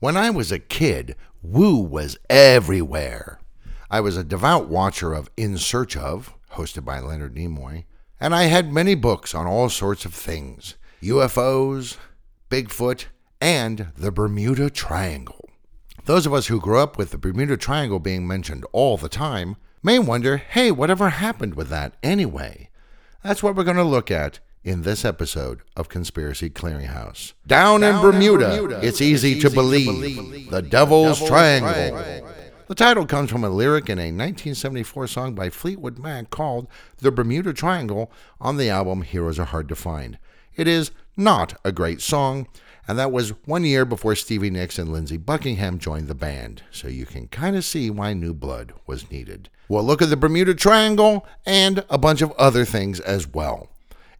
When I was a kid, woo was everywhere. I was a devout watcher of In Search of, hosted by Leonard Nimoy, and I had many books on all sorts of things UFOs, Bigfoot, and the Bermuda Triangle. Those of us who grew up with the Bermuda Triangle being mentioned all the time may wonder hey, whatever happened with that anyway? That's what we're going to look at in this episode of Conspiracy Clearinghouse. Down, Down in, Bermuda, in Bermuda, it's easy, it's to, believe. to, believe. The Devil's, Devil's Triangle. Triangle. The title comes from a lyric in a 1974 song by Fleetwood Mac called The Bermuda Triangle on the album Heroes Are Hard to Find. It is not a great song, and that was one year before Stevie Nicks and Lindsey Buckingham joined the band, so you can kind of see why new blood was needed. We'll look at the Bermuda Triangle and a bunch of other things as well.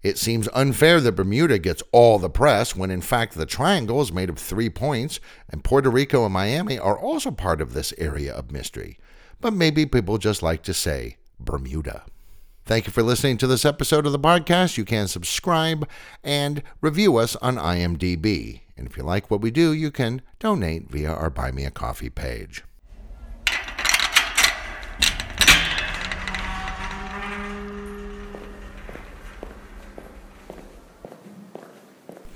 It seems unfair that Bermuda gets all the press when in fact the triangle is made of three points, and Puerto Rico and Miami are also part of this area of mystery. But maybe people just like to say Bermuda. Thank you for listening to this episode of the podcast. You can subscribe and review us on IMDb. And if you like what we do, you can donate via our Buy Me a Coffee page.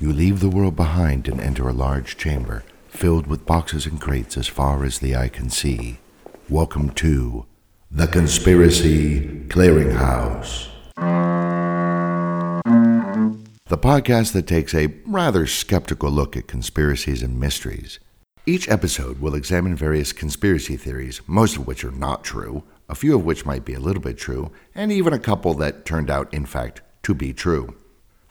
You leave the world behind and enter a large chamber filled with boxes and crates as far as the eye can see. Welcome to the Conspiracy Clearinghouse. The podcast that takes a rather skeptical look at conspiracies and mysteries. Each episode will examine various conspiracy theories, most of which are not true, a few of which might be a little bit true, and even a couple that turned out, in fact, to be true.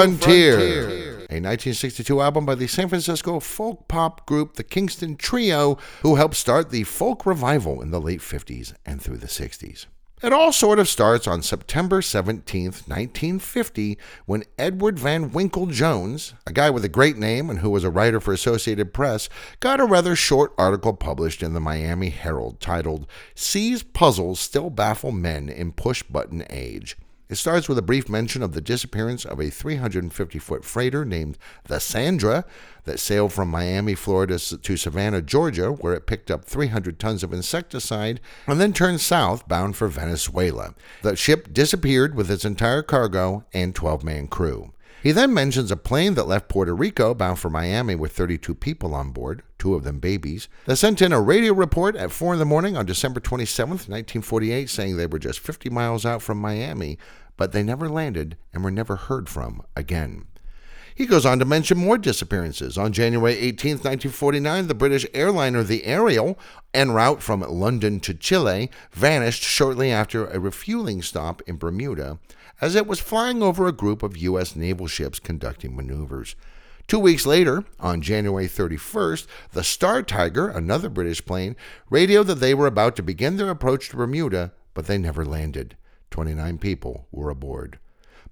Frontier. Frontier. 1962 album by the San Francisco folk pop group The Kingston Trio, who helped start the folk revival in the late 50s and through the 60s. It all sort of starts on September 17, 1950, when Edward Van Winkle Jones, a guy with a great name and who was a writer for Associated Press, got a rather short article published in the Miami Herald titled Seas Puzzles Still Baffle Men in Push Button Age. It starts with a brief mention of the disappearance of a 350 foot freighter named the Sandra that sailed from Miami, Florida to Savannah, Georgia, where it picked up 300 tons of insecticide and then turned south bound for Venezuela. The ship disappeared with its entire cargo and 12 man crew. He then mentions a plane that left Puerto Rico bound for Miami with 32 people on board, two of them babies, that sent in a radio report at 4 in the morning on December 27, 1948, saying they were just 50 miles out from Miami, but they never landed and were never heard from again. He goes on to mention more disappearances. On January 18, 1949, the British airliner the Ariel, en route from London to Chile, vanished shortly after a refueling stop in Bermuda as it was flying over a group of U.S. naval ships conducting maneuvers. Two weeks later, on January 31st, the Star Tiger, another British plane, radioed that they were about to begin their approach to Bermuda, but they never landed. 29 people were aboard.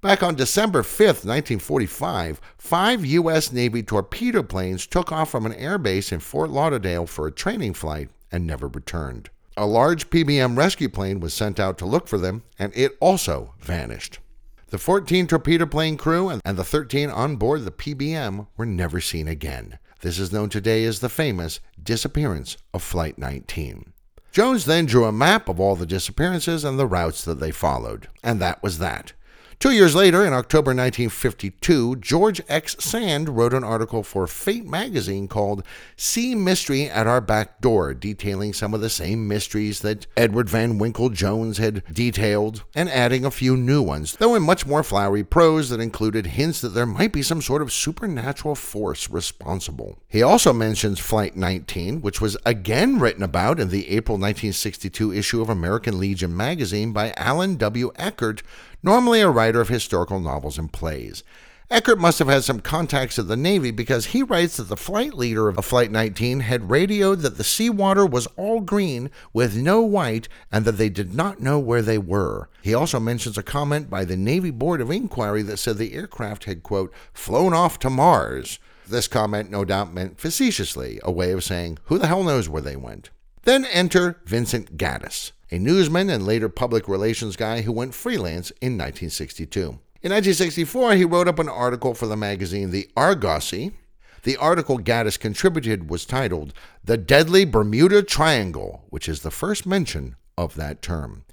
Back on December 5th, 1945, five U.S. Navy torpedo planes took off from an airbase in Fort Lauderdale for a training flight and never returned. A large PBM rescue plane was sent out to look for them, and it also vanished. The 14 torpedo plane crew and the 13 on board the PBM were never seen again. This is known today as the famous disappearance of Flight 19. Jones then drew a map of all the disappearances and the routes that they followed, and that was that. Two years later, in October 1952, George X. Sand wrote an article for Fate magazine called Sea Mystery at Our Back Door, detailing some of the same mysteries that Edward Van Winkle Jones had detailed, and adding a few new ones, though in much more flowery prose that included hints that there might be some sort of supernatural force responsible. He also mentions Flight 19, which was again written about in the April 1962 issue of American Legion magazine by Allan W. Eckert normally a writer of historical novels and plays. Eckert must have had some contacts at the Navy because he writes that the flight leader of Flight 19 had radioed that the seawater was all green with no white and that they did not know where they were. He also mentions a comment by the Navy Board of Inquiry that said the aircraft had, quote, flown off to Mars. This comment no doubt meant facetiously, a way of saying, who the hell knows where they went. Then enter Vincent Gaddis, a newsman and later public relations guy who went freelance in 1962. In 1964, he wrote up an article for the magazine The Argosy. The article Gaddis contributed was titled The Deadly Bermuda Triangle, which is the first mention of that term.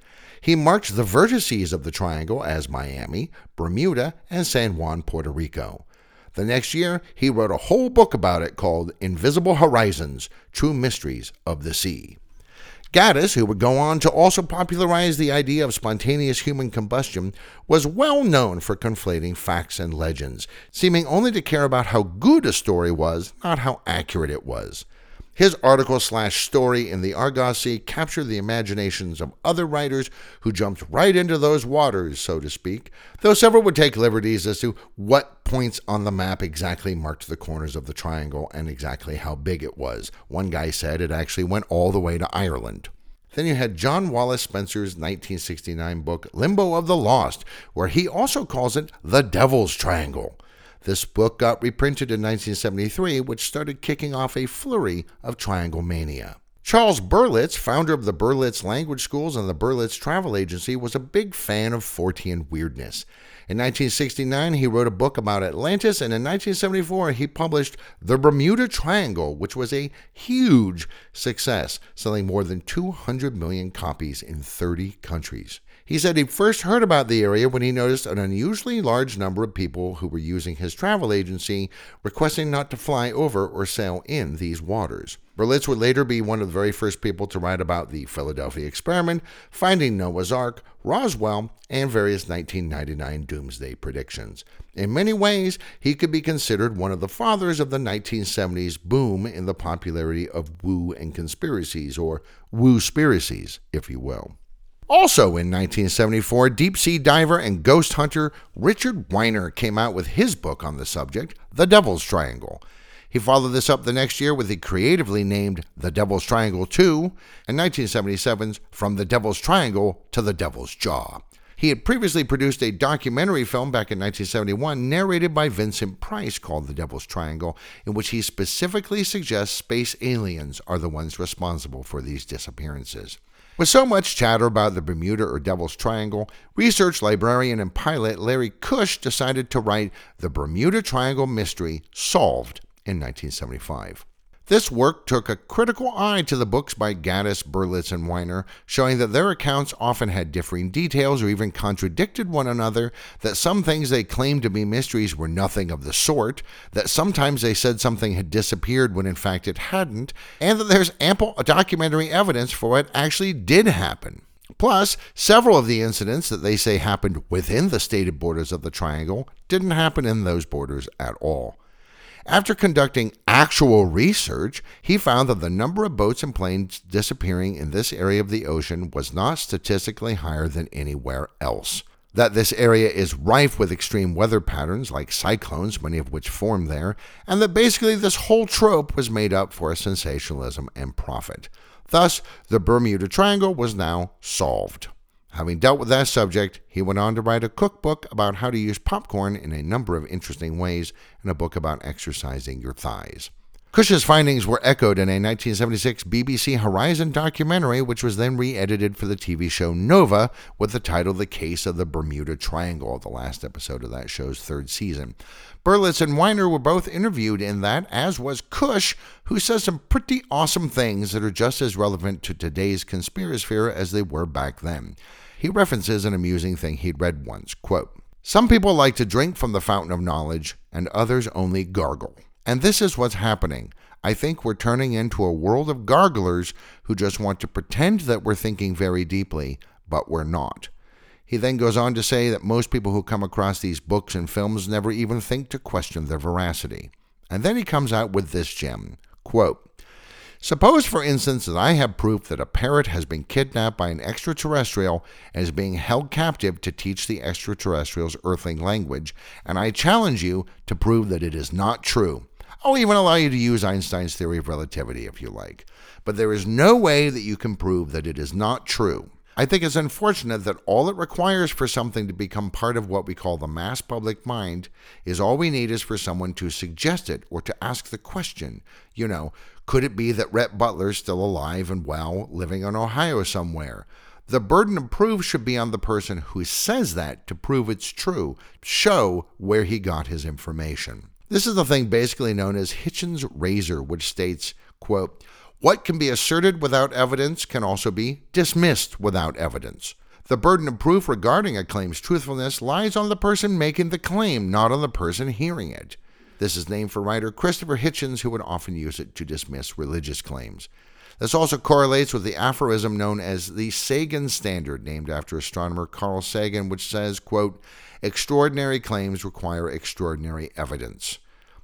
He marked the vertices of the triangle as Miami, Bermuda, and San Juan, Puerto Rico. The next year, he wrote a whole book about it called Invisible Horizons True Mysteries of the Sea. Gaddis, who would go on to also popularize the idea of spontaneous human combustion, was well known for conflating facts and legends, seeming only to care about how good a story was, not how accurate it was. His article slash story in the Argosy captured the imaginations of other writers who jumped right into those waters, so to speak, though several would take liberties as to what points on the map exactly marked the corners of the triangle and exactly how big it was. One guy said it actually went all the way to Ireland. Then you had John Wallace Spencer's 1969 book, Limbo of the Lost, where he also calls it the Devil's Triangle. This book got reprinted in 1973, which started kicking off a flurry of triangle mania. Charles Berlitz, founder of the Berlitz Language Schools and the Berlitz Travel Agency, was a big fan of Fortean weirdness. In 1969, he wrote a book about Atlantis, and in 1974, he published The Bermuda Triangle, which was a huge success, selling more than 200 million copies in 30 countries. He said he first heard about the area when he noticed an unusually large number of people who were using his travel agency requesting not to fly over or sail in these waters. Berlitz would later be one of the very first people to write about the Philadelphia experiment, finding Noah's Ark, Roswell, and various 1999 doomsday predictions. In many ways, he could be considered one of the fathers of the 1970s boom in the popularity of woo and conspiracies, or woo-spiracies, if you will. Also in 1974, deep sea diver and ghost hunter Richard Winer came out with his book on the subject, The Devil's Triangle. He followed this up the next year with the creatively named The Devil's Triangle 2 and 1977's From the Devil's Triangle to the Devil's Jaw. He had previously produced a documentary film back in 1971 narrated by Vincent Price called The Devil's Triangle, in which he specifically suggests space aliens are the ones responsible for these disappearances. With so much chatter about the Bermuda or Devil's Triangle, research librarian and pilot Larry Kusche decided to write The Bermuda Triangle Mystery Solved in 1975. This work took a critical eye to the books by Gaddis, Berlitz, and Winer, showing that their accounts often had differing details or even contradicted one another, that some things they claimed to be mysteries were nothing of the sort, that sometimes they said something had disappeared when in fact it hadn't, and that there's ample documentary evidence for what actually did happen. Plus, several of the incidents that they say happened within the stated borders of the triangle didn't happen in those borders at all. After conducting actual research, he found that the number of boats and planes disappearing in this area of the ocean was not statistically higher than anywhere else. That this area is rife with extreme weather patterns like cyclones, many of which form there, and that basically this whole trope was made up for sensationalism and profit. Thus, the Bermuda Triangle was now solved. Having dealt with that subject, he went on to write a cookbook about how to use popcorn in a number of interesting ways and a book about exercising your thighs. Kusche's findings were echoed in a 1976 BBC Horizon documentary, which was then re edited for the TV show Nova with the title The Case of the Bermuda Triangle, the last episode of that show's third season. Berlitz and Winer were both interviewed in that, as was Kusche, who says some pretty awesome things that are just as relevant to today's conspiracy as they were back then. He references an amusing thing he'd read once quote, Some people like to drink from the fountain of knowledge, and others only gargle. And this is what's happening. I think we're turning into a world of garglers who just want to pretend that we're thinking very deeply, but we're not. He then goes on to say that most people who come across these books and films never even think to question their veracity. And then he comes out with this gem quote, Suppose, for instance, that I have proof that a parrot has been kidnapped by an extraterrestrial and is being held captive to teach the extraterrestrial's earthling language, and I challenge you to prove that it is not true. I'll even allow you to use Einstein's theory of relativity if you like. But there is no way that you can prove that it is not true. I think it's unfortunate that all it requires for something to become part of what we call the mass public mind is all we need is for someone to suggest it or to ask the question. You know, could it be that Rhett Butler's still alive and well, living in Ohio somewhere? The burden of proof should be on the person who says that to prove it's true, show where he got his information. This is the thing basically known as Hitchens' razor, which states, quote, what can be asserted without evidence can also be dismissed without evidence. The burden of proof regarding a claim's truthfulness lies on the person making the claim, not on the person hearing it. This is named for writer Christopher Hitchens, who would often use it to dismiss religious claims. This also correlates with the aphorism known as the Sagan Standard, named after astronomer Carl Sagan, which says, quote, Extraordinary claims require extraordinary evidence.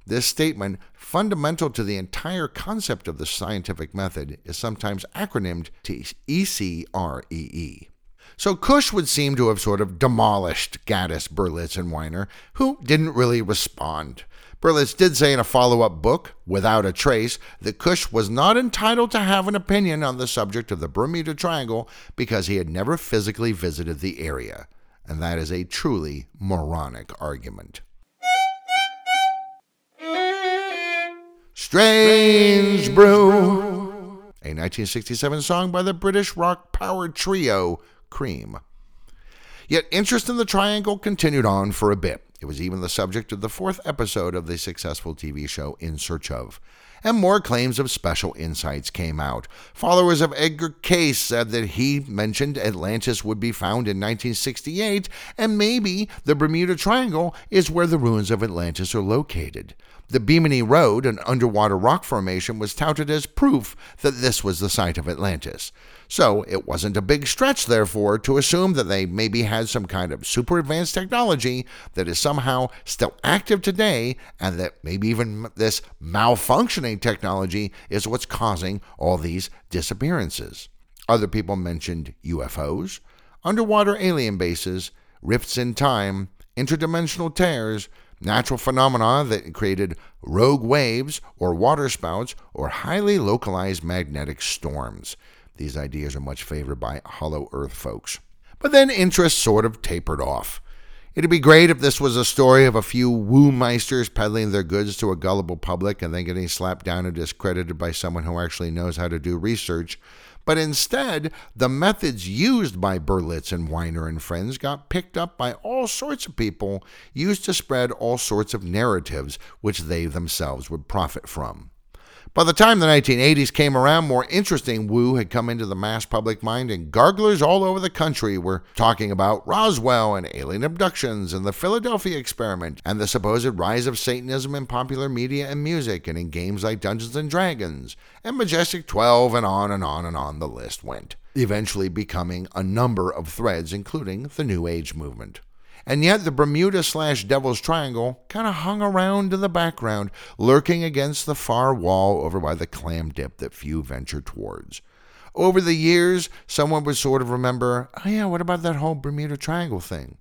This statement, fundamental to the entire concept of the scientific method, is sometimes acronymed to ECREE. So Kusche would seem to have sort of demolished Gaddis, Berlitz, and Winer, who didn't really respond. Berlitz did say in a follow up book, Without a Trace, that Kusche was not entitled to have an opinion on the subject of the Bermuda Triangle because he had never physically visited the area. And that is a truly moronic argument. Strange Brew, a 1967 song by the British rock power trio Cream. Yet interest in the triangle continued on for a bit. It was even the subject of the fourth episode of the successful TV show In Search of. And more claims of special insights came out. Followers of Edgar Cayce said that he mentioned Atlantis would be found in 1968, and maybe the Bermuda Triangle is where the ruins of Atlantis are located. The Bimini Road, an underwater rock formation, was touted as proof that this was the site of Atlantis. So it wasn't a big stretch, therefore, to assume that they maybe had some kind of super advanced technology that is somehow still active today, and that maybe even this malfunctioning technology is what's causing all these disappearances. Other people mentioned UFOs, underwater alien bases, rifts in time, interdimensional tears, natural phenomena that created rogue waves or waterspouts or highly localized magnetic storms. These ideas are much favored by Hollow Earth folks. But then interest sort of tapered off. It'd be great if this was a story of a few woo meisters peddling their goods to a gullible public and then getting slapped down and discredited by someone who actually knows how to do research. But instead, the methods used by Berlitz and Winer and friends got picked up by all sorts of people, used to spread all sorts of narratives which they themselves would profit from. By the time the 1980s came around, more interesting woo had come into the mass public mind, and garglers all over the country were talking about Roswell and alien abductions and the Philadelphia experiment and the supposed rise of Satanism in popular media and music and in games like Dungeons and Dragons and Majestic 12 and on and on and on the list went, eventually becoming a number of threads, including the New Age movement. And yet the Bermuda slash Devil's Triangle kind of hung around in the background, lurking against the far wall over by the clam dip that few venture towards. Over the years, someone would sort of remember, oh yeah, what about that whole Bermuda Triangle thing?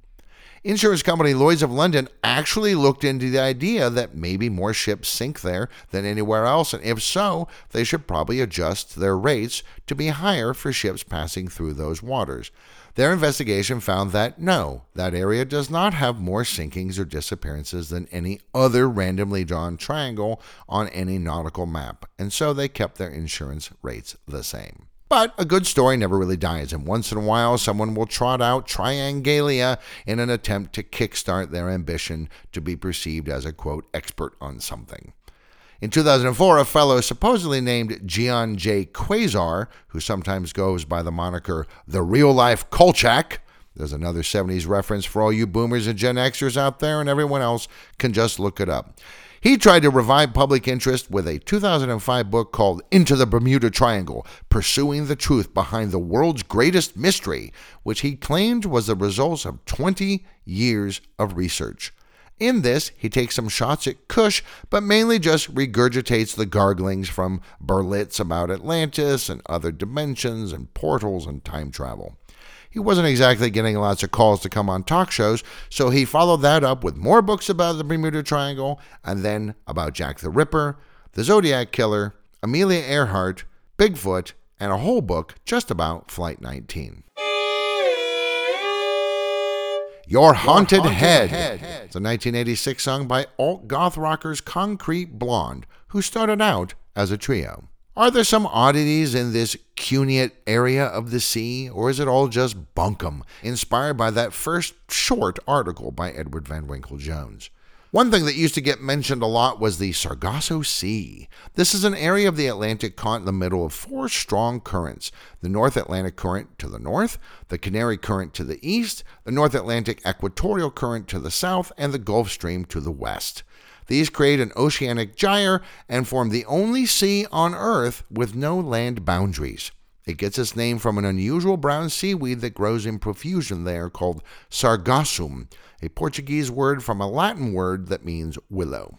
Insurance company Lloyd's of London actually looked into the idea that maybe more ships sink there than anywhere else, and if so, they should probably adjust their rates to be higher for ships passing through those waters. Their investigation found that no, that area does not have more sinkings or disappearances than any other randomly drawn triangle on any nautical map, and so they kept their insurance rates the same. But a good story never really dies, and once in a while someone will trot out Triangalia in an attempt to kickstart their ambition to be perceived as a quote expert on something. In 2004, a fellow supposedly named Gian J. Quasar, who sometimes goes by the moniker the real life Kolchak, there's another 70s reference for all you boomers and Gen Xers out there, and everyone else can just look it up. He tried to revive public interest with a 2005 book called Into the Bermuda Triangle Pursuing the Truth Behind the World's Greatest Mystery, which he claimed was the result of 20 years of research. In this, he takes some shots at Kusche, but mainly just regurgitates the garglings from Berlitz about Atlantis and other dimensions and portals and time travel. He wasn't exactly getting lots of calls to come on talk shows, so he followed that up with more books about the Bermuda Triangle and then about Jack the Ripper, the Zodiac Killer, Amelia Earhart, Bigfoot, and a whole book just about Flight 19. Your Haunted, Haunted Head. Head. It's a 1986 song by alt goth rockers Concrete Blonde, who started out as a trio. Are there some oddities in this cuneate area of the sea, or is it all just bunkum, inspired by that first short article by Edward Van Winkle Jones? One thing that used to get mentioned a lot was the Sargasso Sea. This is an area of the Atlantic caught in the middle of four strong currents the North Atlantic Current to the north, the Canary Current to the east, the North Atlantic Equatorial Current to the south, and the Gulf Stream to the west. These create an oceanic gyre and form the only sea on Earth with no land boundaries. It gets its name from an unusual brown seaweed that grows in profusion there called sargassum, a Portuguese word from a Latin word that means willow.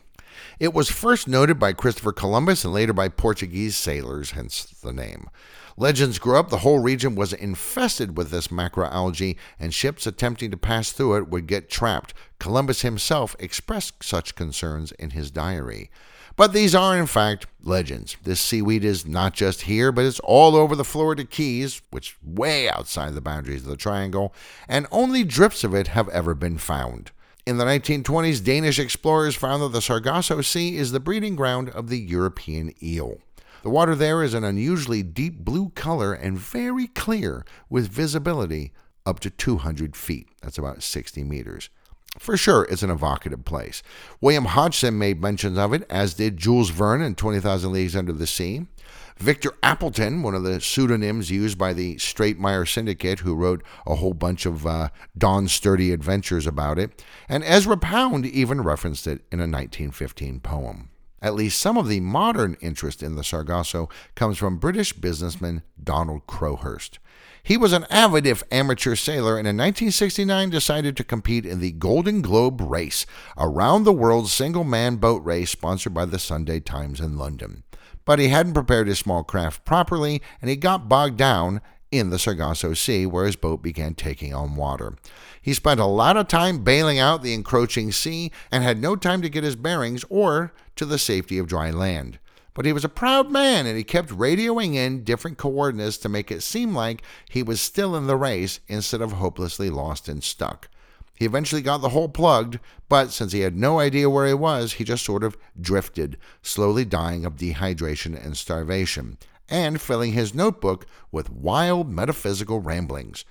It was first noted by Christopher Columbus and later by Portuguese sailors, hence the name. Legends grew up the whole region was infested with this macroalgae, and ships attempting to pass through it would get trapped. Columbus himself expressed such concerns in his diary. But these are, in fact, legends. This seaweed is not just here, but it's all over the Florida Keys, which way outside the boundaries of the triangle, and only drips of it have ever been found. In the 1920s, Danish explorers found that the Sargasso Sea is the breeding ground of the European eel. The water there is an unusually deep blue color and very clear, with visibility up to 200 feet. That's about 60 meters. For sure, it's an evocative place. William Hodgson made mentions of it, as did Jules Verne in 20,000 Leagues Under the Sea. Victor Appleton, one of the pseudonyms used by the Stratemeyer Syndicate, who wrote a whole bunch of uh, Don Sturdy adventures about it, and Ezra Pound even referenced it in a 1915 poem. At least some of the modern interest in the Sargasso comes from British businessman Donald Crowhurst. He was an avid, if amateur, sailor and in 1969 decided to compete in the Golden Globe Race, a round the world single man boat race sponsored by the Sunday Times in London. But he hadn't prepared his small craft properly and he got bogged down in the Sargasso Sea, where his boat began taking on water. He spent a lot of time bailing out the encroaching sea and had no time to get his bearings or to the safety of dry land. But he was a proud man and he kept radioing in different coordinates to make it seem like he was still in the race instead of hopelessly lost and stuck. He eventually got the hole plugged, but since he had no idea where he was, he just sort of drifted, slowly dying of dehydration and starvation, and filling his notebook with wild metaphysical ramblings.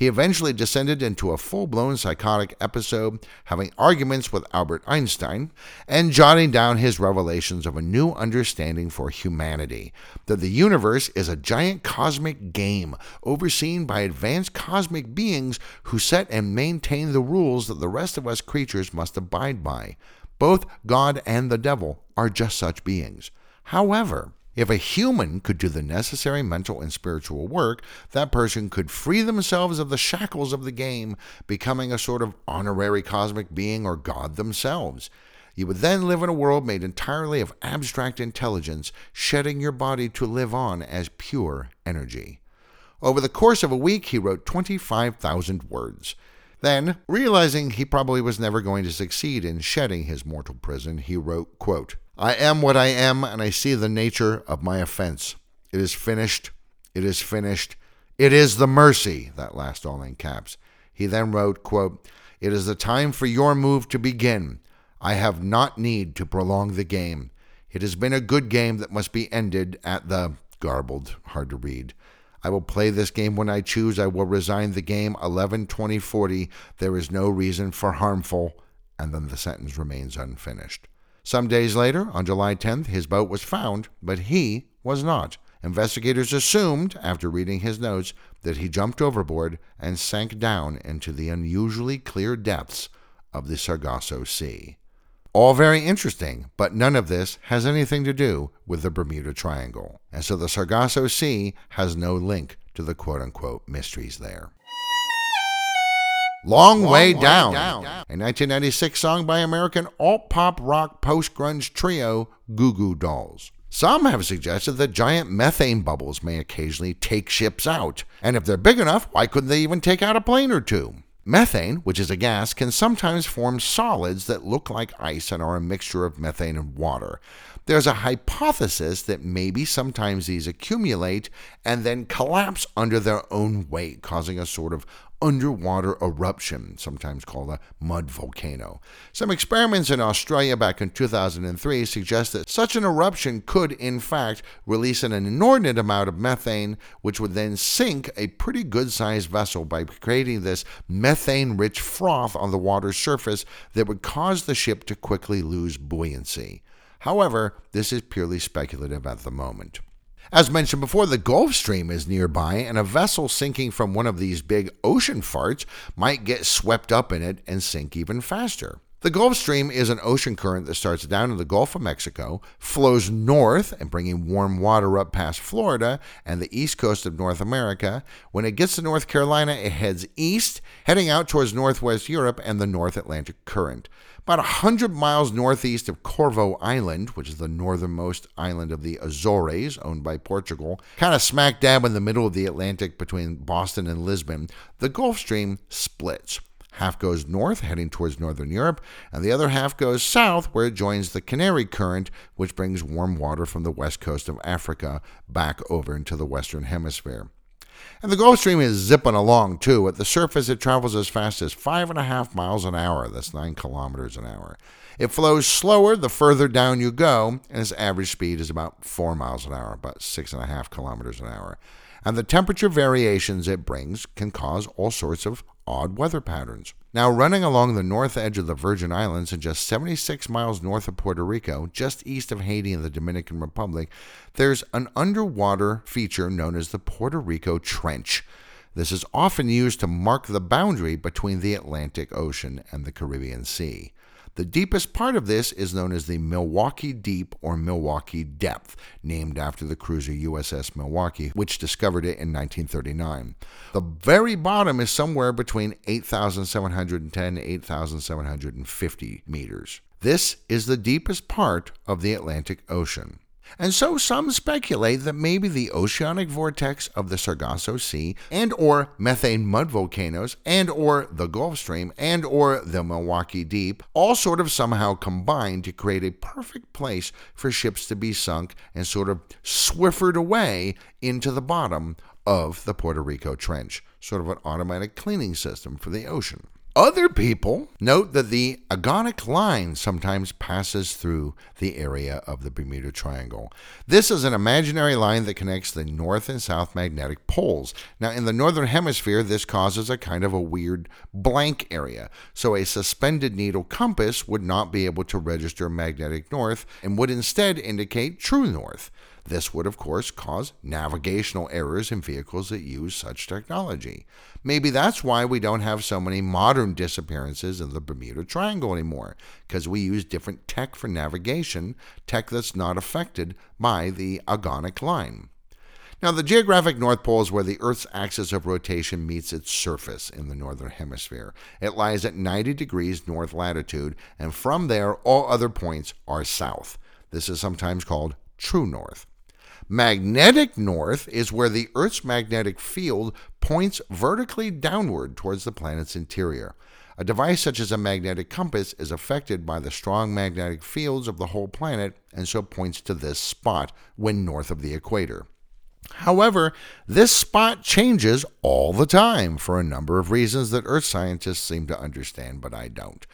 He eventually descended into a full blown psychotic episode, having arguments with Albert Einstein, and jotting down his revelations of a new understanding for humanity that the universe is a giant cosmic game overseen by advanced cosmic beings who set and maintain the rules that the rest of us creatures must abide by. Both God and the devil are just such beings. However, if a human could do the necessary mental and spiritual work, that person could free themselves of the shackles of the game, becoming a sort of honorary cosmic being or God themselves. You would then live in a world made entirely of abstract intelligence, shedding your body to live on as pure energy. Over the course of a week, he wrote 25,000 words. Then, realizing he probably was never going to succeed in shedding his mortal prison, he wrote, quote, I am what I am, and I see the nature of my offense. It is finished. It is finished. It is the mercy, that last all in caps. He then wrote, quote, It is the time for your move to begin. I have not need to prolong the game. It has been a good game that must be ended at the garbled, hard to read. I will play this game when I choose. I will resign the game 11 20 40. There is no reason for harmful. And then the sentence remains unfinished. Some days later, on July 10th, his boat was found, but he was not. Investigators assumed, after reading his notes, that he jumped overboard and sank down into the unusually clear depths of the Sargasso Sea. All very interesting, but none of this has anything to do with the Bermuda Triangle, and so the Sargasso Sea has no link to the quote unquote mysteries there. Long, Way, down. a 1996 song by American alt pop rock post grunge trio Goo Goo Dolls. Some have suggested that giant methane bubbles may occasionally take ships out, and if they're big enough, why couldn't they even take out a plane or two? Methane, which is a gas, can sometimes form solids that look like ice and are a mixture of methane and water. There's a hypothesis that maybe sometimes these accumulate and then collapse under their own weight, causing a sort of underwater eruption, sometimes called a mud volcano. Some experiments in Australia back in 2003 suggest that such an eruption could, in fact, release an inordinate amount of methane, which would then sink a pretty good sized vessel by creating this methane rich froth on the water's surface that would cause the ship to quickly lose buoyancy. However, this is purely speculative at the moment. As mentioned before, the Gulf Stream is nearby, and a vessel sinking from one of these big ocean farts might get swept up in it and sink even faster. The Gulf Stream is an ocean current that starts down in the Gulf of Mexico, flows north and bringing warm water up past Florida and the east coast of North America. When it gets to North Carolina, it heads east, heading out towards northwest Europe and the North Atlantic Current. About 100 miles northeast of Corvo Island, which is the northernmost island of the Azores, owned by Portugal, kind of smack dab in the middle of the Atlantic between Boston and Lisbon, the Gulf Stream splits. Half goes north, heading towards northern Europe, and the other half goes south, where it joins the Canary Current, which brings warm water from the west coast of Africa back over into the western hemisphere. And the Gulf Stream is zipping along too. At the surface, it travels as fast as five and a half miles an hour. That's nine kilometers an hour. It flows slower the further down you go, and its average speed is about four miles an hour, about six and a half kilometers an hour. And the temperature variations it brings can cause all sorts of odd weather patterns. Now, running along the north edge of the Virgin Islands and just 76 miles north of Puerto Rico, just east of Haiti and the Dominican Republic, there's an underwater feature known as the Puerto Rico Trench. This is often used to mark the boundary between the Atlantic Ocean and the Caribbean Sea. The deepest part of this is known as the Milwaukee Deep or Milwaukee Depth, named after the cruiser USS Milwaukee, which discovered it in 1939. The very bottom is somewhere between 8,710 and 8,750 meters. This is the deepest part of the Atlantic Ocean. And so some speculate that maybe the oceanic vortex of the Sargasso Sea and or methane mud volcanoes and or the Gulf Stream and or the Milwaukee Deep all sort of somehow combine to create a perfect place for ships to be sunk and sort of swiffered away into the bottom of the Puerto Rico Trench, sort of an automatic cleaning system for the ocean. Other people note that the agonic line sometimes passes through the area of the Bermuda Triangle. This is an imaginary line that connects the north and south magnetic poles. Now, in the northern hemisphere, this causes a kind of a weird blank area. So, a suspended needle compass would not be able to register magnetic north and would instead indicate true north. This would, of course, cause navigational errors in vehicles that use such technology. Maybe that's why we don't have so many modern disappearances in the Bermuda Triangle anymore, because we use different tech for navigation, tech that's not affected by the agonic line. Now, the geographic North Pole is where the Earth's axis of rotation meets its surface in the northern hemisphere. It lies at 90 degrees north latitude, and from there, all other points are south. This is sometimes called true north. Magnetic north is where the Earth's magnetic field points vertically downward towards the planet's interior. A device such as a magnetic compass is affected by the strong magnetic fields of the whole planet and so points to this spot when north of the equator. However, this spot changes all the time for a number of reasons that Earth scientists seem to understand, but I don't.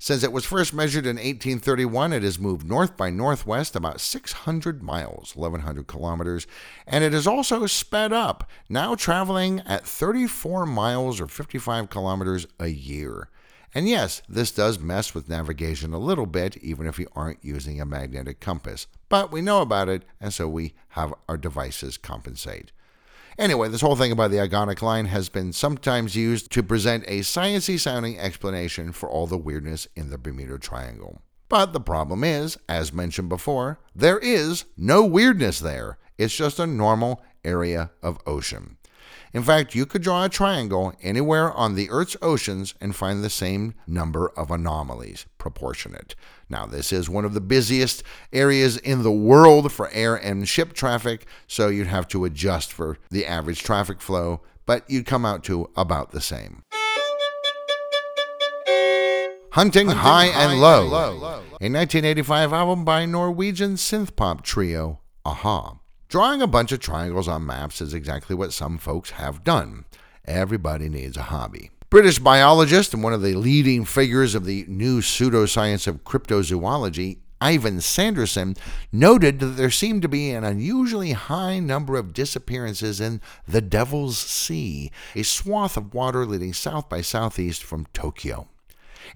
Since it was first measured in 1831, it has moved north by northwest about 600 miles, 1,100 kilometers, and it has also sped up, now traveling at 34 miles or 55 kilometers a year. And yes, this does mess with navigation a little bit, even if you aren't using a magnetic compass. But we know about it, and so we have our devices compensate. Anyway, this whole thing about the agonic line has been sometimes used to present a sciencey sounding explanation for all the weirdness in the Bermuda Triangle. But the problem is, as mentioned before, there is no weirdness there. It's just a normal area of ocean. In fact, you could draw a triangle anywhere on the Earth's oceans and find the same number of anomalies, proportionate. Now, this is one of the busiest areas in the world for air and ship traffic, so you'd have to adjust for the average traffic flow, but you'd come out to about the same. Hunting, Hunting high, high, and Low, and low. a 1985 album by Norwegian synth pop trio a-ha. Drawing a bunch of triangles on maps is exactly what some folks have done. Everybody needs a hobby. British biologist and one of the leading figures of the new pseudoscience of cryptozoology, Ivan Sanderson, noted that there seemed to be an unusually high number of disappearances in the Devil's Sea, a swath of water leading south by southeast from Tokyo.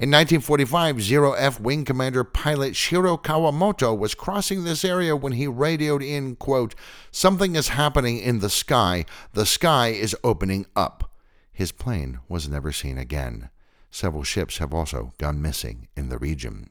In 1945, Zero F Wing Commander pilot Shiro Kawamoto was crossing this area when he radioed in, quote, Something is happening in the sky. The sky is opening up. His plane was never seen again. Several ships have also gone missing in the region.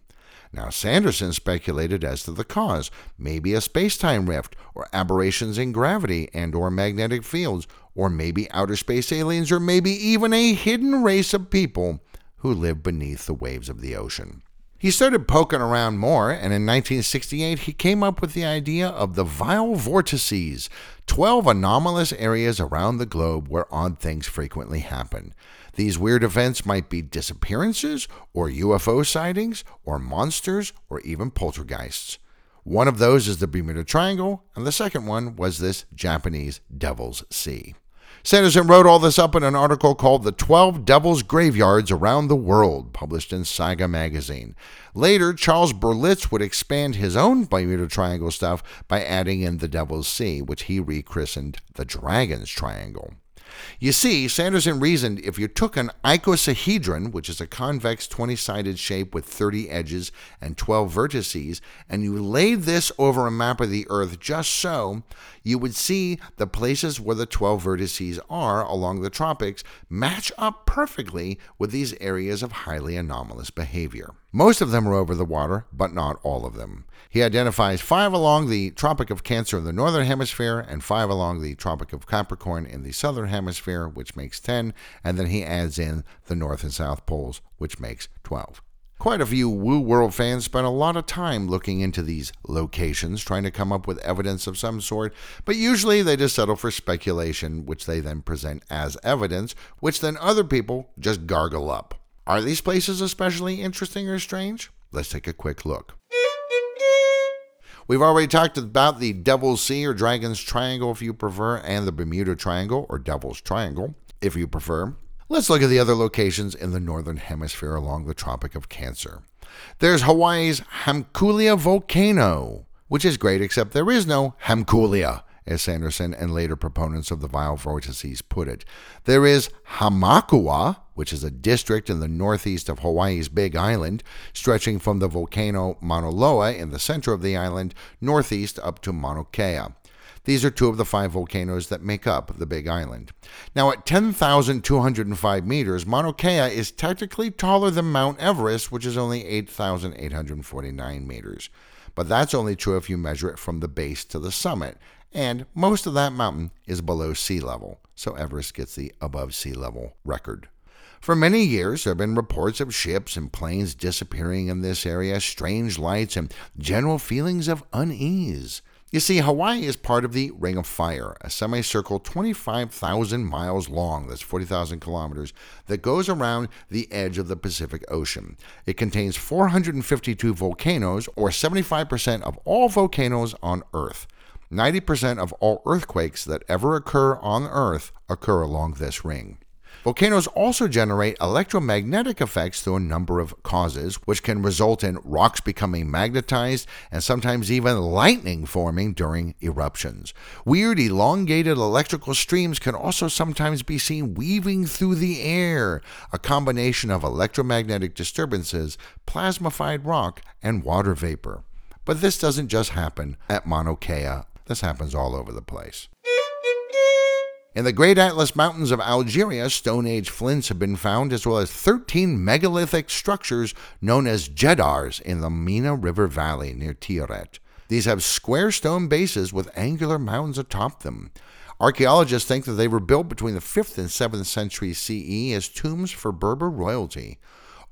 Now, Sanderson speculated as to the cause, maybe a space-time rift, or aberrations in gravity and or magnetic fields, or maybe outer space aliens, or maybe even a hidden race of people who lived beneath the waves of the ocean. He started poking around more, and in 1968 he came up with the idea of the Vile Vortices, 12 anomalous areas around the globe where odd things frequently happen. These weird events might be disappearances, or UFO sightings, or monsters, or even poltergeists. One of those is the Bermuda Triangle, and the second one was this Japanese Devil's Sea. Sanderson wrote all this up in an article called The 12 Devil's Graveyards Around the World, published in Saga magazine. Later, Charles Berlitz would expand his own Bermuda Triangle stuff by adding in the Devil's Sea, which he rechristened the Dragon's Triangle. You see, Sanderson reasoned if you took an icosahedron, which is a convex 20 sided shape with 30 edges and 12 vertices, and you laid this over a map of the Earth just so, you would see the places where the 12 vertices are along the tropics match up perfectly with these areas of highly anomalous behavior. Most of them are over the water, but not all of them. He identifies five along the Tropic of Cancer in the northern hemisphere and five along the Tropic of Capricorn in the southern hemisphere, which makes 10, and then he adds in the North and South poles, which makes 12. Quite a few Woo World fans spent a lot of time looking into these locations, trying to come up with evidence of some sort, but usually they just settle for speculation, which they then present as evidence, which then other people just gargle up. Are these places especially interesting or strange? Let's take a quick look. We've already talked about the Devil's Sea or Dragon's Triangle if you prefer, and the Bermuda Triangle or Devil's Triangle if you prefer. Let's look at the other locations in the northern hemisphere along the Tropic of Cancer. There's Hawaii's Hamkulia volcano, which is great, except there is no Hamkulia, as Sanderson and later proponents of the vile vortices put it. There is Hamakua, which is a district in the northeast of Hawaii's Big Island, stretching from the volcano Mauna Loa in the center of the island northeast up to Mauna Kea. These are two of the five volcanoes that make up the Big Island. Now, at 10,205 meters, Mauna Kea is technically taller than Mount Everest, which is only 8,849 meters. But that's only true if you measure it from the base to the summit, and most of that mountain is below sea level, so Everest gets the above sea level record. For many years, there have been reports of ships and planes disappearing in this area, strange lights, and general feelings of unease. You see, Hawaii is part of the Ring of Fire, a semicircle 25,000 miles long, that's 40,000 kilometers, that goes around the edge of the Pacific Ocean. It contains 452 volcanoes, or 75% of all volcanoes on Earth. 90% of all earthquakes that ever occur on Earth occur along this ring. Volcanoes also generate electromagnetic effects through a number of causes, which can result in rocks becoming magnetized and sometimes even lightning forming during eruptions. Weird, elongated electrical streams can also sometimes be seen weaving through the air, a combination of electromagnetic disturbances, plasmified rock, and water vapor. But this doesn't just happen at Mauna Kea, this happens all over the place. In the Great Atlas Mountains of Algeria, Stone Age flints have been found, as well as 13 megalithic structures known as Djedars in the Mina River Valley near Tiaret. These have square stone bases with angular mounds atop them. Archaeologists think that they were built between the 5th and 7th century CE as tombs for Berber royalty.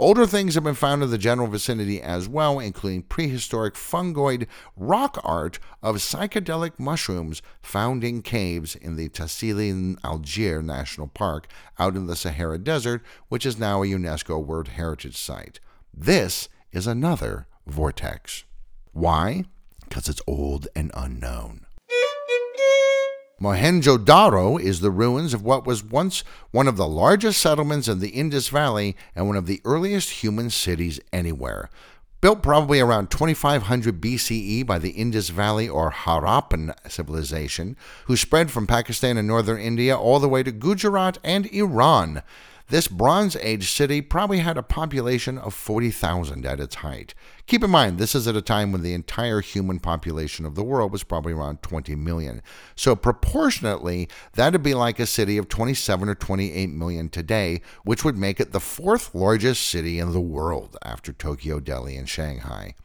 Older things have been found in the general vicinity as well, including prehistoric fungoid rock art of psychedelic mushrooms found in caves in the Tassili Alger National Park out in the Sahara Desert, which is now a UNESCO World Heritage Site. This is another vortex. Why? Because it's old and unknown. Mohenjo-Daro is the ruins of what was once one of the largest settlements in the Indus Valley and one of the earliest human cities anywhere. Built probably around 2500 BCE by the Indus Valley or Harappan civilization, who spread from Pakistan and northern India all the way to Gujarat and Iran. This Bronze Age city probably had a population of 40,000 at its height. Keep in mind, this is at a time when the entire human population of the world was probably around 20 million. So, proportionately, that'd be like a city of 27 or 28 million today, which would make it the fourth largest city in the world after Tokyo, Delhi, and Shanghai.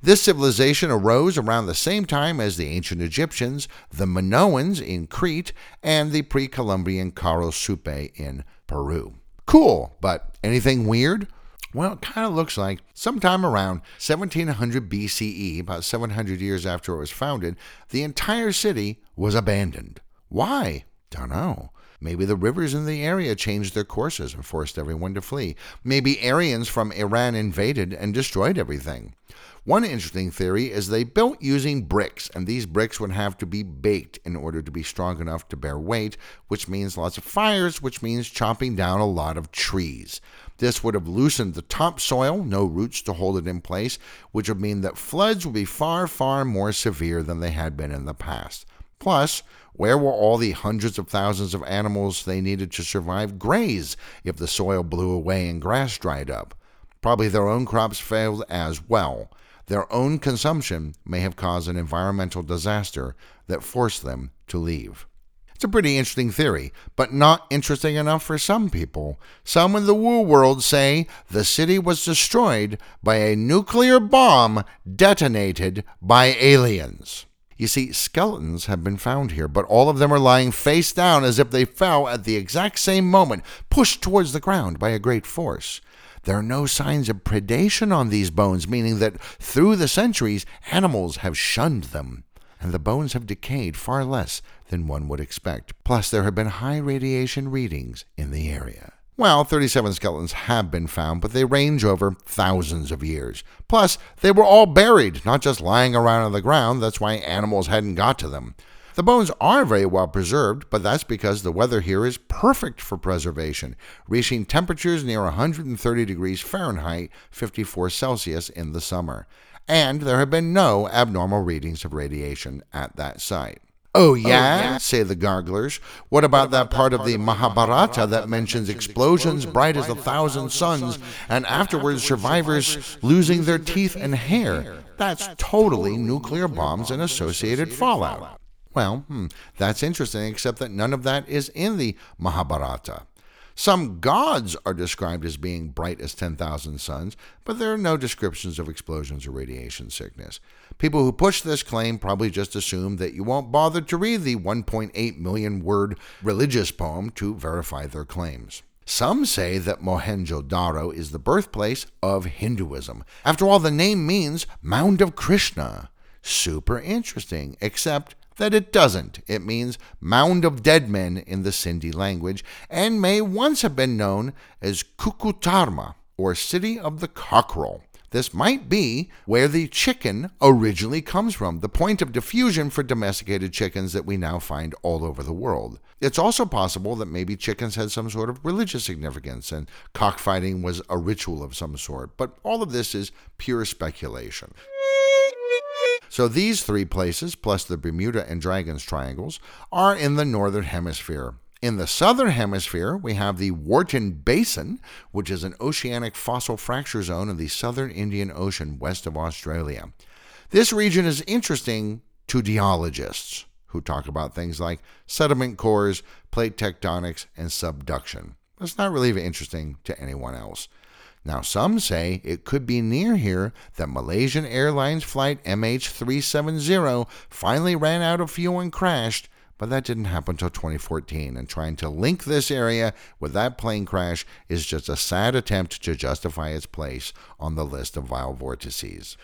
This civilization arose around the same time as the ancient Egyptians, the Minoans in Crete, and the pre Columbian Supe in Peru. Cool, but anything weird? Well, it kind of looks like sometime around 1700 BCE, about 700 years after it was founded, the entire city was abandoned. Why? Don't know. Maybe the rivers in the area changed their courses and forced everyone to flee. Maybe Aryans from Iran invaded and destroyed everything. One interesting theory is they built using bricks, and these bricks would have to be baked in order to be strong enough to bear weight, which means lots of fires, which means chopping down a lot of trees. This would have loosened the topsoil, no roots to hold it in place, which would mean that floods would be far, far more severe than they had been in the past. Plus, where will all the hundreds of thousands of animals they needed to survive graze if the soil blew away and grass dried up? Probably their own crops failed as well. Their own consumption may have caused an environmental disaster that forced them to leave. It's a pretty interesting theory, but not interesting enough for some people. Some in the woo world say the city was destroyed by a nuclear bomb detonated by aliens. You see, skeletons have been found here, but all of them are lying face down as if they fell at the exact same moment, pushed towards the ground by a great force. There are no signs of predation on these bones, meaning that through the centuries, animals have shunned them, and the bones have decayed far less than one would expect. Plus, there have been high radiation readings in the area. Well, 37 skeletons have been found, but they range over thousands of years. Plus, they were all buried, not just lying around on the ground. That's why animals hadn't got to them. The bones are very well preserved, but that's because the weather here is perfect for preservation, reaching temperatures near 130 degrees Fahrenheit, 54 Celsius in the summer. And there have been no abnormal readings of radiation at that site. Oh yeah? oh, yeah? say the garglers. What about, what about that part, that of the Mahabharata that mentions explosions bright as a thousand suns, and afterwards survivors losing their teeth and hair? That's totally nuclear bombs and associated fallout. Well, hmm, that's interesting, except that none of that is in the Mahabharata. Some gods are described as being bright as 10,000 suns, but there are no descriptions of explosions or radiation sickness. People who push this claim probably just assume that you won't bother to read the 1.8 million word religious poem to verify their claims. Some say that Mohenjo-Daro is the birthplace of Hinduism. After all, the name means Mound of Krishna. Super interesting, except that it doesn't. It means mound of dead men in the Sindhi language and may once have been known as Kukutarma, or City of the Cockerel. This might be where the chicken originally comes from, the point of diffusion for domesticated chickens that we now find all over the world. It's also possible that maybe chickens had some sort of religious significance and cockfighting was a ritual of some sort, but all of this is pure speculation. So these three places, plus the Bermuda and Dragons Triangles, are in the northern hemisphere. In the southern hemisphere, we have the Wharton Basin, which is an oceanic fossil fracture zone in the southern Indian Ocean west of Australia. This region is interesting to geologists who talk about things like sediment cores, plate tectonics, and subduction. It's not really interesting to anyone else. Now, some say it could be near here that Malaysian Airlines flight MH370 finally ran out of fuel and crashed, but that didn't happen until 2014. And trying to link this area with that plane crash is just a sad attempt to justify its place on the list of vile vortices.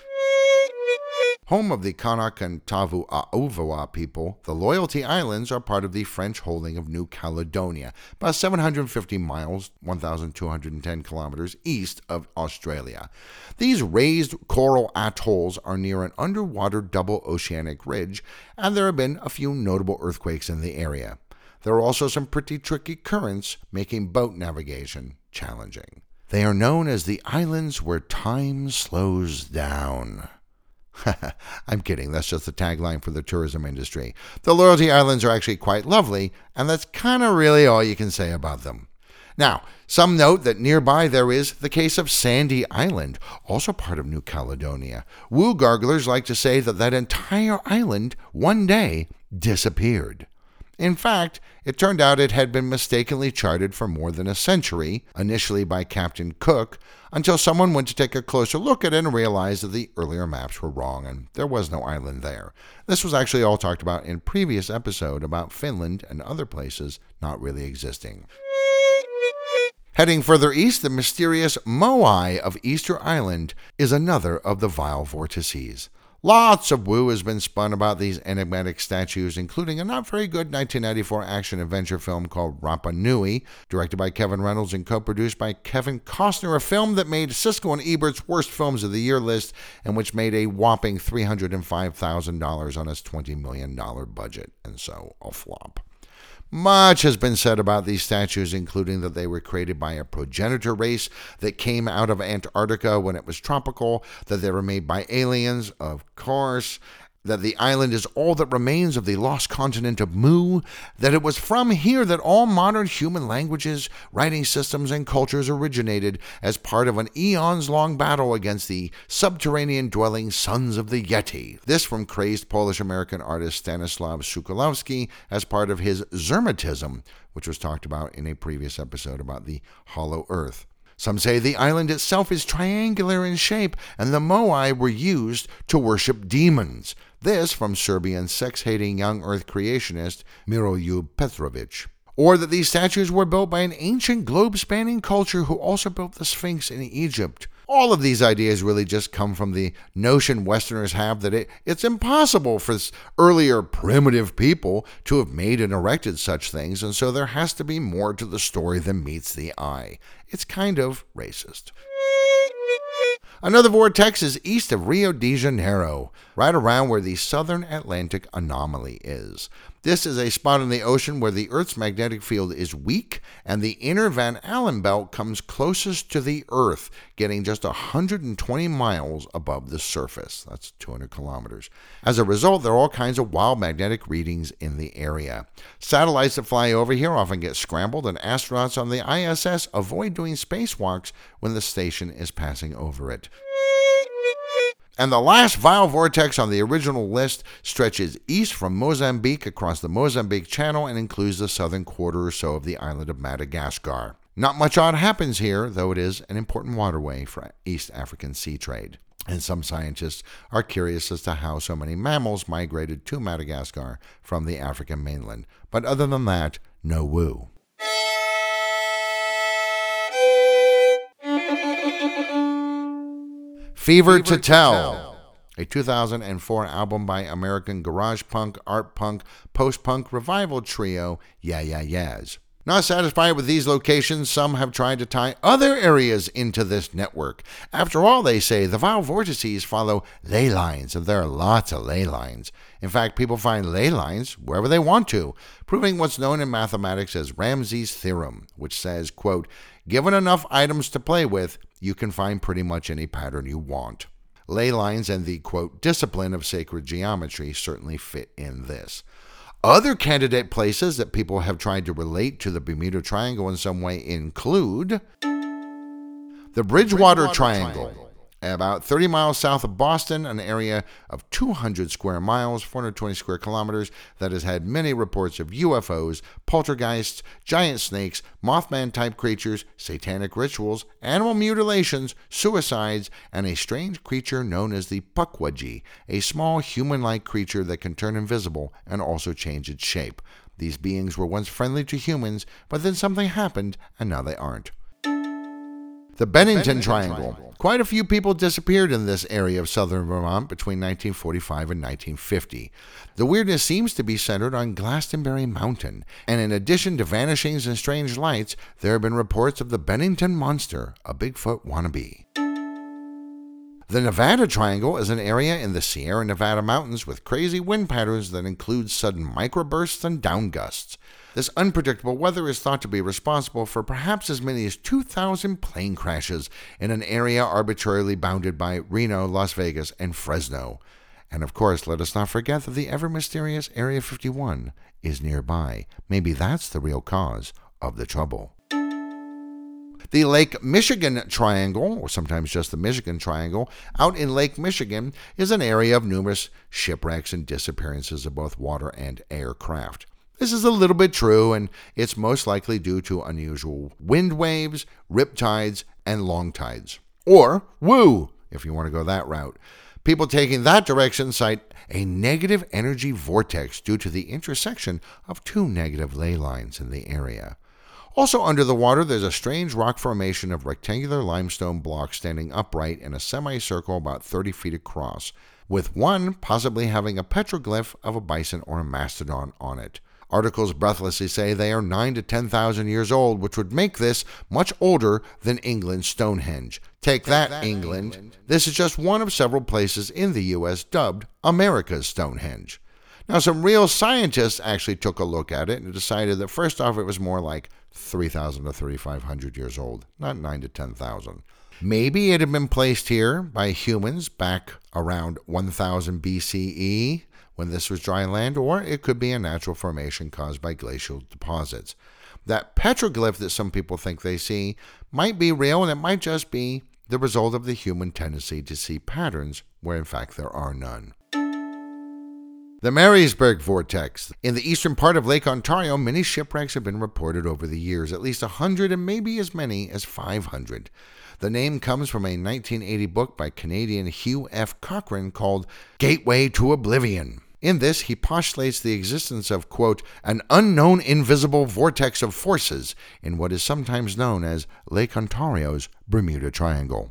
Home of the Kanak and Tavu people, the Loyalty Islands are part of the French holding of New Caledonia, about 750 miles, 1,210 kilometers east of Australia. These raised coral atolls are near an underwater double oceanic ridge, and there have been a few notable earthquakes in the area. There are also some pretty tricky currents, making boat navigation challenging. They are known as the islands where time slows down. I'm kidding. That's just the tagline for the tourism industry. The Loyalty Islands are actually quite lovely, and that's kind of really all you can say about them. Now, some note that nearby there is the case of Sandy Island, also part of New Caledonia. Woo garglers like to say that that entire island one day disappeared. In fact, it turned out it had been mistakenly charted for more than a century, initially by Captain Cook, until someone went to take a closer look at it and realized that the earlier maps were wrong and there was no island there. This was actually all talked about in previous episode about Finland and other places not really existing. Heading further east, the mysterious Moai of Easter Island is another of the vile vortices. Lots of woo has been spun about these enigmatic statues, including a not very good 1994 action adventure film called Rapa Nui, directed by Kevin Reynolds and co produced by Kevin Costner, a film that made Siskel and Ebert's worst films of the year list and which made a whopping $305,000 on its $20 million budget, and so a flop. Much has been said about these statues, including that they were created by a progenitor race that came out of Antarctica when it was tropical, that they were made by aliens, of course, that the island is all that remains of the lost continent of Mu, that it was from here that all modern human languages, writing systems, and cultures originated as part of an eons long battle against the subterranean dwelling sons of the Yeti. This from crazed Polish American artist Stanislav Szukalski as part of his Zermatism, which was talked about in a previous episode about the Hollow Earth. Some say the island itself is triangular in shape, and the Moai were used to worship demons. This from Serbian sex hating young earth creationist Miroljub Petrovic. Or that these statues were built by an ancient globe spanning culture who also built the Sphinx in Egypt. All of these ideas really just come from the notion Westerners have that it, it's impossible for earlier primitive people to have made and erected such things, and so there has to be more to the story than meets the eye. It's kind of racist. Another vortex is east of Rio de Janeiro, right around where the southern Atlantic anomaly is. This is a spot in the ocean where the Earth's magnetic field is weak and the inner Van Allen belt comes closest to the Earth, getting just 120 miles above the surface. That's 200 kilometers. As a result, there are all kinds of wild magnetic readings in the area. Satellites that fly over here often get scrambled, and astronauts on the ISS avoid doing spacewalks when the station is passing over it. And the last vile vortex on the original list stretches east from Mozambique across the Mozambique Channel and includes the southern quarter or so of the island of Madagascar. Not much odd happens here, though it is an important waterway for East African sea trade. And some scientists are curious as to how so many mammals migrated to Madagascar from the African mainland. But other than that, no woo. Fever, Fever to, to tell. tell. A 2004 album by American garage punk, art punk, post punk revival trio, Yeah Yeah Yeahs. Not satisfied with these locations, some have tried to tie other areas into this network. After all, they say the vile vortices follow ley lines, and there are lots of ley lines. In fact, people find ley lines wherever they want to, proving what's known in mathematics as Ramsey's theorem, which says, quote, given enough items to play with, you can find pretty much any pattern you want. Ley lines and the quote discipline of sacred geometry certainly fit in this. Other candidate places that people have tried to relate to the Bermuda Triangle in some way include the Bridgewater, Bridgewater Triangle, Triangle, about 30 miles south of Boston, an area of 200 square miles, 420 square kilometers, that has had many reports of UFOs, poltergeists, giant snakes, Mothman type creatures, satanic rituals, animal mutilations, suicides, and a strange creature known as the Pukwudgie, a small human like creature that can turn invisible and also change its shape. These beings were once friendly to humans, but then something happened and now they aren't. The Bennington, Bennington Triangle. Triangle. Quite a few people disappeared in this area of southern Vermont between 1945 and 1950. The weirdness seems to be centered on Glastonbury Mountain, and in addition to vanishings and strange lights, there have been reports of the Bennington Monster, a Bigfoot wannabe. The Nevada Triangle is an area in the Sierra Nevada mountains with crazy wind patterns that include sudden microbursts and downgusts. This unpredictable weather is thought to be responsible for perhaps as many as 2,000 plane crashes in an area arbitrarily bounded by Reno, Las Vegas, and Fresno. And of course, let us not forget that the ever mysterious Area 51 is nearby. Maybe that's the real cause of the trouble. The Lake Michigan Triangle, or sometimes just the Michigan Triangle, out in Lake Michigan, is an area of numerous shipwrecks and disappearances of both water and aircraft. This is a little bit true, and it's most likely due to unusual wind waves, rip tides, and long tides. Or woo, if you want to go that route. People taking that direction cite a negative energy vortex due to the intersection of two negative ley lines in the area. Also under the water, there's a strange rock formation of rectangular limestone blocks standing upright in a semicircle about 30 feet across, with one possibly having a petroglyph of a bison or a mastodon on it. Articles breathlessly say they are 9 to 10,000 years old, which would make this much older than England's Stonehenge. Take, Take that, that England. England. This is just one of several places in the U.S. dubbed America's Stonehenge. Now, some real scientists actually took a look at it and decided that first off, it was more like 3,000 to 3,500 years old, not 9 to 10,000. Maybe it had been placed here by humans back around 1000 BCE when this was dry land, or it could be a natural formation caused by glacial deposits. That petroglyph that some people think they see might be real, and it might just be the result of the human tendency to see patterns where in fact there are none. The Marysburgh Vortex. In the eastern part of Lake Ontario, many shipwrecks have been reported over the years, at least 100 and maybe as many as 500. The name comes from a 1980 book by Canadian Hugh F. Cochrane called Gateway to Oblivion. In this, he postulates the existence of, quote, an unknown invisible vortex of forces in what is sometimes known as Lake Ontario's Bermuda Triangle.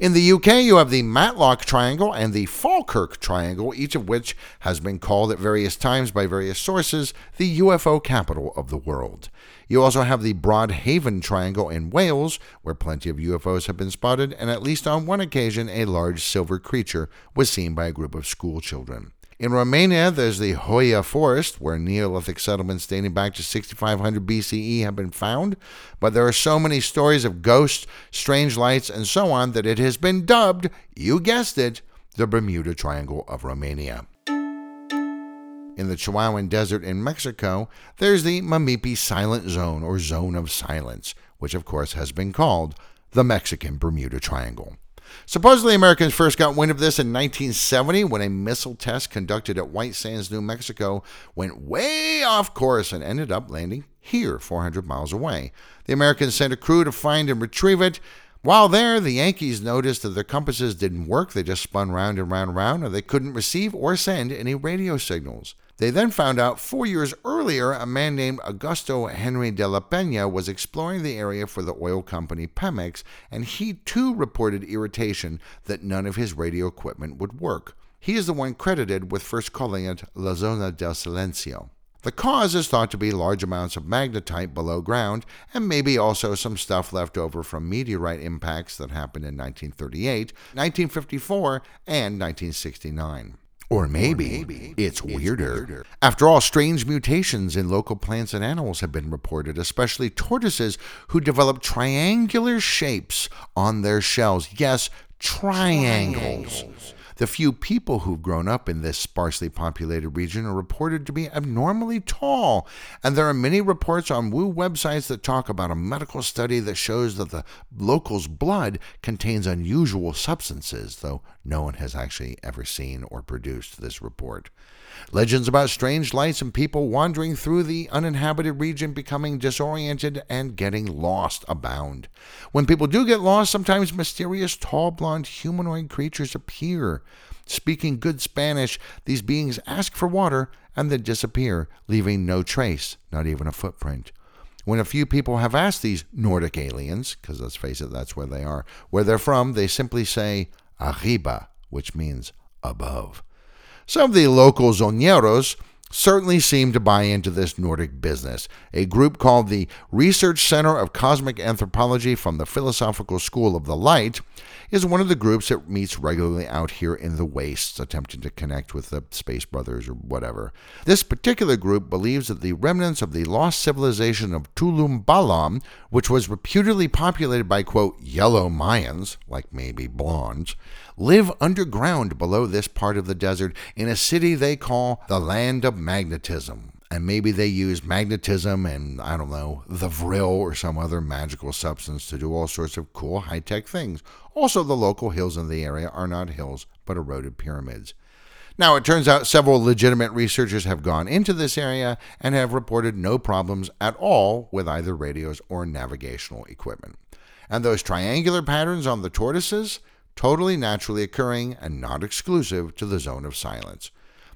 In the UK, you have the Matlock Triangle and the Falkirk Triangle, each of which has been called at various times by various sources the UFO capital of the world. You also have the Broadhaven Triangle in Wales, where plenty of UFOs have been spotted, and at least on one occasion, a large silver creature was seen by a group of school children. In Romania, there's the Hoia Forest, where Neolithic settlements dating back to 6500 BCE have been found. But there are so many stories of ghosts, strange lights, and so on that it has been dubbed, you guessed it, the Bermuda Triangle of Romania. In the Chihuahuan Desert in Mexico, there's the Mapimí Silent Zone, or Zone of Silence, which of course has been called the Mexican Bermuda Triangle. Supposedly, Americans first got wind of this in 1970 when a missile test conducted at White Sands, New Mexico, went way off course and ended up landing here, 400 miles away. The Americans sent a crew to find and retrieve it. While there, the Yankees noticed that their compasses didn't work. They just spun round and round and round, and they couldn't receive or send any radio signals. They then found out four years earlier a man named Augusto Henry de la Pena was exploring the area for the oil company Pemex, and he too reported irritation that none of his radio equipment would work. He is the one credited with first calling it La Zona del Silencio. The cause is thought to be large amounts of magnetite below ground, and maybe also some stuff left over from meteorite impacts that happened in 1938, 1954, and 1969. Or maybe, or maybe it's, it's weirder. weirder. After all, strange mutations in local plants and animals have been reported, especially tortoises who develop triangular shapes on their shells. Yes, triangles. triangles. The few people who've grown up in this sparsely populated region are reported to be abnormally tall, and there are many reports on woo websites that talk about a medical study that shows that the locals' blood contains unusual substances, though no one has actually ever seen or produced this report. Legends about strange lights and people wandering through the uninhabited region becoming disoriented and getting lost abound. When people do get lost, sometimes mysterious tall blonde humanoid creatures appear. Speaking good Spanish, these beings ask for water and then disappear, leaving no trace, not even a footprint. When a few people have asked these Nordic aliens, because let's face it, that's where they are, where they're from, they simply say arriba, which means above. Some of the local Zoneros certainly seem to buy into this Nordic business. A group called the Research Center of Cosmic Anthropology from the Philosophical School of the Light is one of the groups that meets regularly out here in the wastes, attempting to connect with the Space Brothers or whatever. This particular group believes that the remnants of the lost civilization of Tulum Balam, which was reputedly populated by, quote, yellow Mayans, like maybe blondes, live underground below this part of the desert in a city they call the Land of Magnetism and maybe they use magnetism and I don't know, the vril or some other magical substance to do all sorts of cool high tech things. Also, the local hills in the area are not hills, but eroded pyramids. Now, it turns out several legitimate researchers have gone into this area and have reported no problems at all with either radios or navigational equipment. And those triangular patterns on the tortoises, totally naturally occurring and not exclusive to the zone of silence.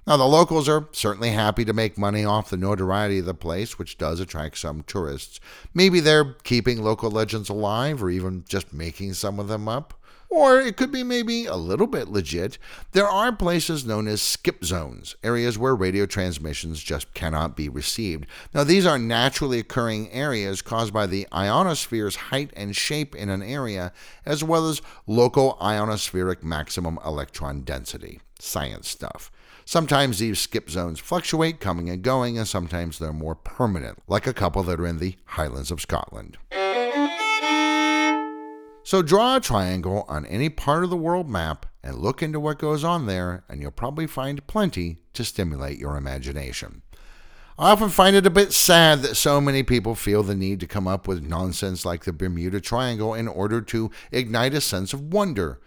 Now, the locals are certainly happy to make money off the notoriety of the place, which does attract some tourists. Maybe they're keeping local legends alive or even just making some of them up. Or it could be maybe a little bit legit. There are places known as skip zones, areas where radio transmissions just cannot be received. Now, these are naturally occurring areas caused by the ionosphere's height and shape in an area, as well as local ionospheric maximum electron density. Science stuff. Sometimes these skip zones fluctuate, coming and going, and sometimes they're more permanent, like a couple that are in the Highlands of Scotland. So draw a triangle on any part of the world map and look into what goes on there, and you'll probably find plenty to stimulate your imagination. I often find it a bit sad that so many people feel the need to come up with nonsense like the Bermuda Triangle in order to ignite a sense of wonder.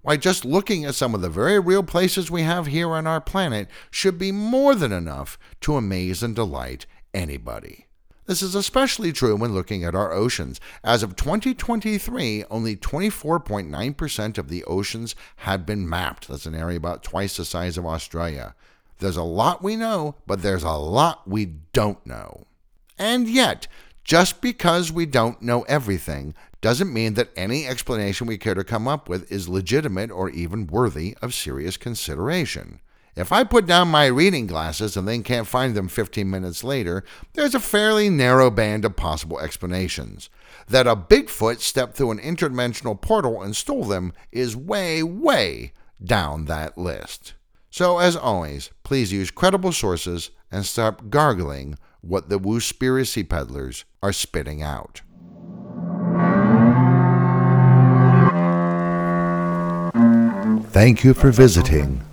Why, just looking at some of the very real places we have here on our planet should be more than enough to amaze and delight anybody. This is especially true when looking at our oceans. As of 2023, only 24.9% of the oceans have been mapped. That's an area about twice the size of Australia. There's a lot we know, but there's a lot we don't know. And yet, just because we don't know everything doesn't mean that any explanation we care to come up with is legitimate or even worthy of serious consideration. If I put down my reading glasses and then can't find them 15 minutes later, there's a fairly narrow band of possible explanations. That a Bigfoot stepped through an interdimensional portal and stole them is way, way down that list. So, as always, please use credible sources and stop gargling what the Woospiracy peddlers are spitting out. Thank you for visiting